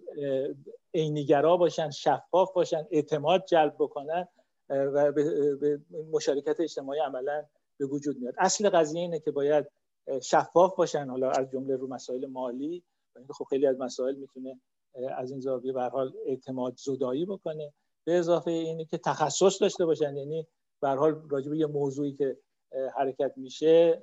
عینیگرا باشن شفاف باشن اعتماد جلب بکنن و به مشارکت اجتماعی عملا به وجود میاد. اصل قضیه اینه که باید شفاف باشن حالا از جمله رو مسائل مالی خب خیلی از مسائل می‌تونه از این زاویه به حال اعتماد زدایی بکنه. به اضافه اینه که تخصص داشته باشن یعنی به حال راجع به یه موضوعی که حرکت میشه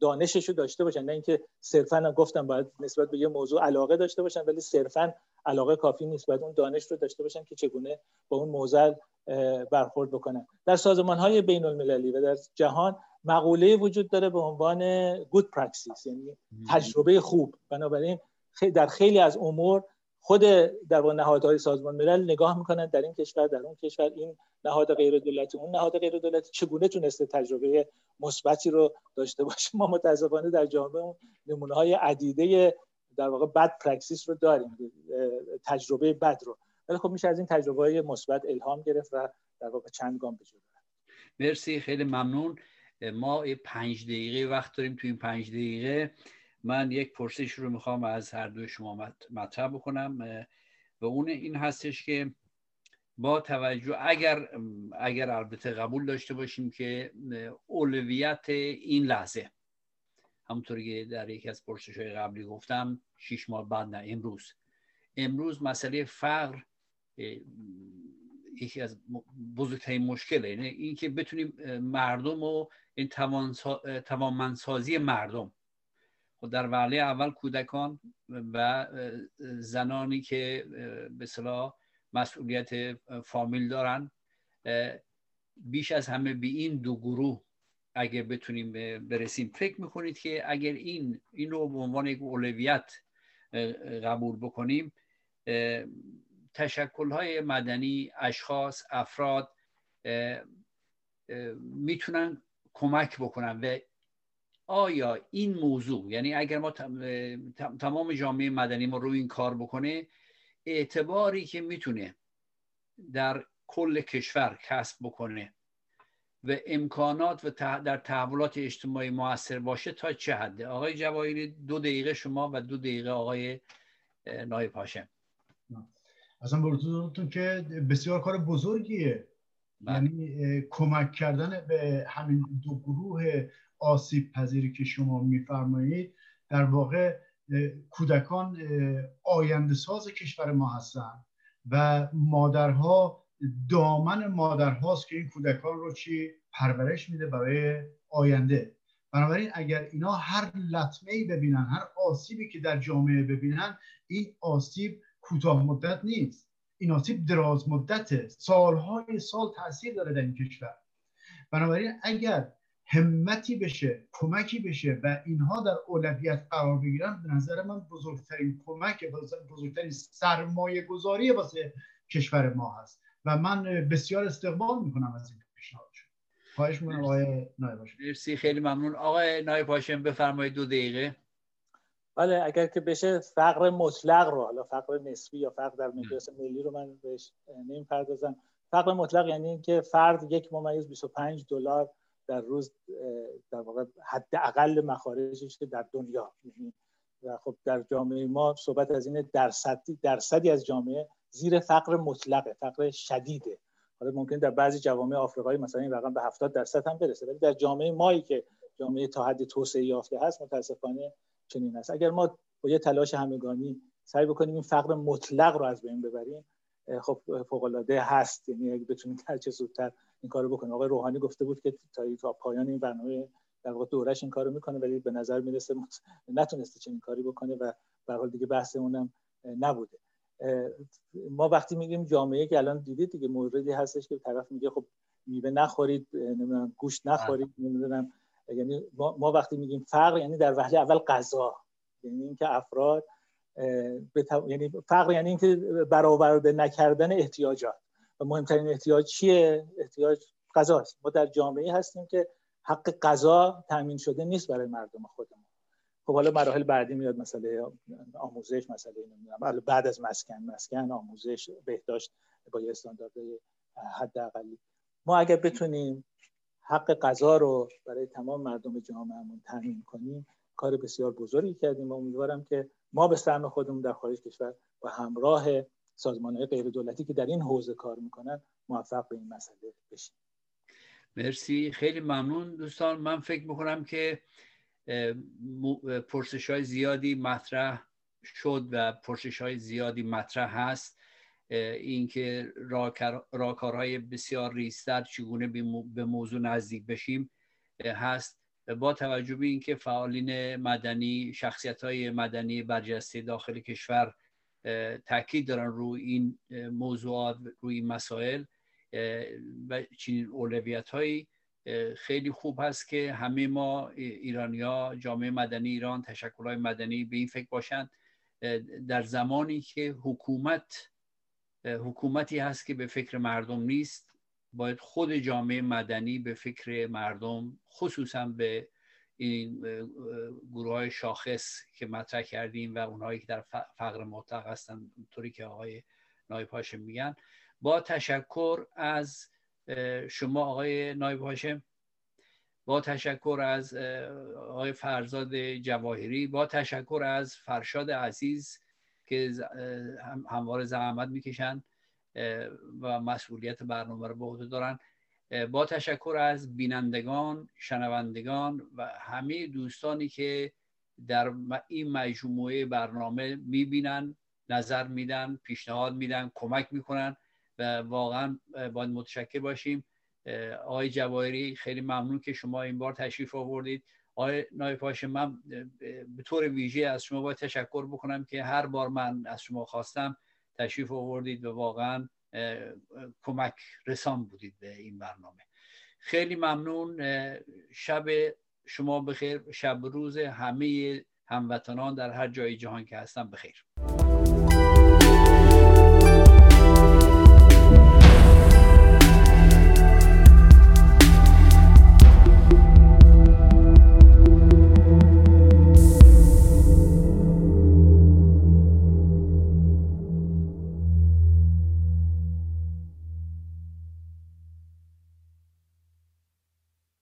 دانشش رو داشته باشن. نه اینکه صرفا گفتم باید نسبت به یه موضوع علاقه داشته باشن ولی صرفا علاقه کافی نیست. باید اون دانش رو داشته باشن که چگونه با اون موضوع برخورد بکنن در سازمان های بین المللی و در جهان مقوله وجود داره به عنوان good practices یعنی تجربه خوب. بنابراین در خیلی از امور خود در نهادهای سازمان ملل نگاه می‌کنن در این کشور در اون کشور این نهاد غیر دولتی اون نهاد غیر دولتی چگونه تونسته تجربه مثبتی رو داشته باشه؟ ما متاسفانه در جامعه نمونه های عدیده در واقع bad practices رو داریم تجربه بد رو. ولی خب میشه از این تجربه های مثبت الهام گرفت و در واقع چند گام به مرسی خیلی ممنون. ما پنج دقیقه وقت داریم تو این پنج دقیقه. من یک پرسش رو می‌خوام از هر دو شما مطرح بکنم. و اون این هستش که با توجه اگر اگر البته قبول داشته باشیم که اولویت این لحظه. همونطوری که در یکی از پرسش های قبلی گفتم شیش ماه بعد نه امروز. امروز مسئله فقر یکی از بزرگترین مشکله یعنی اینکه بتونیم مردم و این توانمندسازی مردم. خب در وعله اول کودکان و زنانی که به صلاح مسئولیت فامیل دارن بیش از همه به این دو گروه اگر بتونیم برسیم. فکر می‌کنید که اگر این این رو به عنوان یک اولویت قبول بکنیم تشکل های مدنی اشخاص افراد می‌تونن کمک بکنن و آیا این موضوع یعنی اگر ما تمام جامعه مدنی ما روی این کار بکنه اعتباری که می‌تونه در کل کشور کسب بکنه و امکانات و در تحولات اجتماعی موثر باشه تا چه حده؟ آقای جواهری دو دقیقه شما و دو دقیقه آقای نایب هاشم. اصلا بردون که بسیار کار بزرگیه. بله. یعنی کمک کردن به همین دو گروه آسیب پذیری که شما میفرمایید در واقع کودکان آینده ساز کشور ما هستند و مادرها دامن مادرهاست که این کودکان رو چی؟ پرورش میده برای آینده. بنابراین اگر اینا هر لطمه ای ببینن هر آسیبی که در جامعه ببینن این آسیب کوتاه مدت نیست. این آسیب دراز مدته سالهای سال تاثیر داره در این کشور. بنابراین اگر همتی بشه کمکی بشه و اینها در اولویت قرار بگیرن به نظر من بزرگترین کمک بزرگترین سرمایه گذاری واسه کشور ما هست. و من بسیار استقبال می‌کنم از این پیشنهاد خواهش می‌کنم آقای نایب مرسی خیلی ممنون. آقای نایب هاشم بفرمایید دو دقیقه. بله اگر که بشه فقر مطلق رو حالا فقر نسبی یا فقر در مقیاس ملی رو من بهش نمی‌پردازم. فقر مطلق یعنی اینکه فرد یک ممیز 25 دلار در روز در واقع حداقل مخارجش که در دنیا. و خب در جامعه ما صحبت از این درصدی درصدی از جامعه زیر فقر مطلقه فقر شدیده. حالا ممکن در بعضی جوامع آفریقایی مثلا این رقم به 70 درصد هم برسه ولی در جامعه مایی که جامعه تا حد توسعه یافته هست متاسفانه چنین هست اگر ما با یه تلاش همگانی سعی بکنیم این فقر مطلق رو از بین ببریم خب فوق العاده هست. یعنی اگه بتونیم هر چه زودتر این کارو بکنیم. آقای روحانی گفته بود که تا تا پایان این برنامه در واقع دورش این کارو می‌کنه ولی به نظر می‌رسه نتونسته چنین کاری بکنه و به حال دیگه اونم نبوده. ما وقتی میگیم جامعه که الان دیدید دیگه موردی هستش که طرف میگه خب میوه نخورید نمی‌دونم گوشت نخورید نمی‌دونم یعنی ما, وقتی میگیم فقر یعنی در وهله اول غذا یعنی اینکه افراد یعنی فقر یعنی اینکه برآورده نکردن احتیاجات. و مهمترین احتیاج چیه؟ احتیاج غذاست ما در جامعه هستیم که حق غذا تامین شده نیست برای مردم خودمون. خب حالا مراحل بعدی میاد مسئله آموزش مسئله نمی‌دونم. بعد از مسکن مسکن آموزش بهداشت با یه استاندارد حداقلی. ما اگر بتونیم حق غذا رو برای تمام مردم جامعهمون تامین کنیم. کار بسیار بزرگی کردیم و امیدوارم که ما به سهم خودمون در خارج کشور با همراه سازمان های غیر دولتی که در این حوزه کار می‌کنن موفق به این مسئله بشیم. مرسی. خیلی ممنون دوستان. من فکر می‌کنم که پرسش های زیادی مطرح شد و پرسش های زیادی مطرح هست. اینکه راکارهای بسیار ریستر چگونه به موضوع نزدیک بشیم هست. با توجه به اینکه فعالین مدنی شخصیت های مدنی برجسته داخل کشور تاکید دارن روی این موضوعات روی این مسائل و چنین اولویت هایی خیلی خوب هست که همه ما ایرانیا جامعه مدنی ایران های مدنی به این فکر باشند. در زمانی که حکومت حکومتی هست که به فکر مردم نیست. باید خود جامعه مدنی به فکر مردم خصوصا به این گروه های شاخص که مطرح کردیم و اونهایی که در فقر مطلق هستن طوری که آقای نایب هاشم میگن. با تشکر از شما آقای نایب هاشم. با تشکر از آقای فرزاد جواهری. با تشکر از فرشاد عزیز. که همواره زحمت می‌کشن و مسئولیت برنامه رو به عهده دارن. با تشکر از بینندگان شنوندگان و همه دوستانی که در این مجموعه برنامه می‌بینن نظر میدن پیشنهاد میدن کمک می‌کنن و واقعا باید متشکر باشیم. آقای جواهری خیلی ممنون که شما این بار تشریف آوردید. آقای نایب من به طور ویژه از شما باید تشکر بکنم که هر بار من از شما خواستم تشریف آوردید و واقعا کمک رسان بودید به این برنامه. خیلی ممنون شب شما بخیر شب روز همه هموطنان در هر جای جهان که هستن بخیر.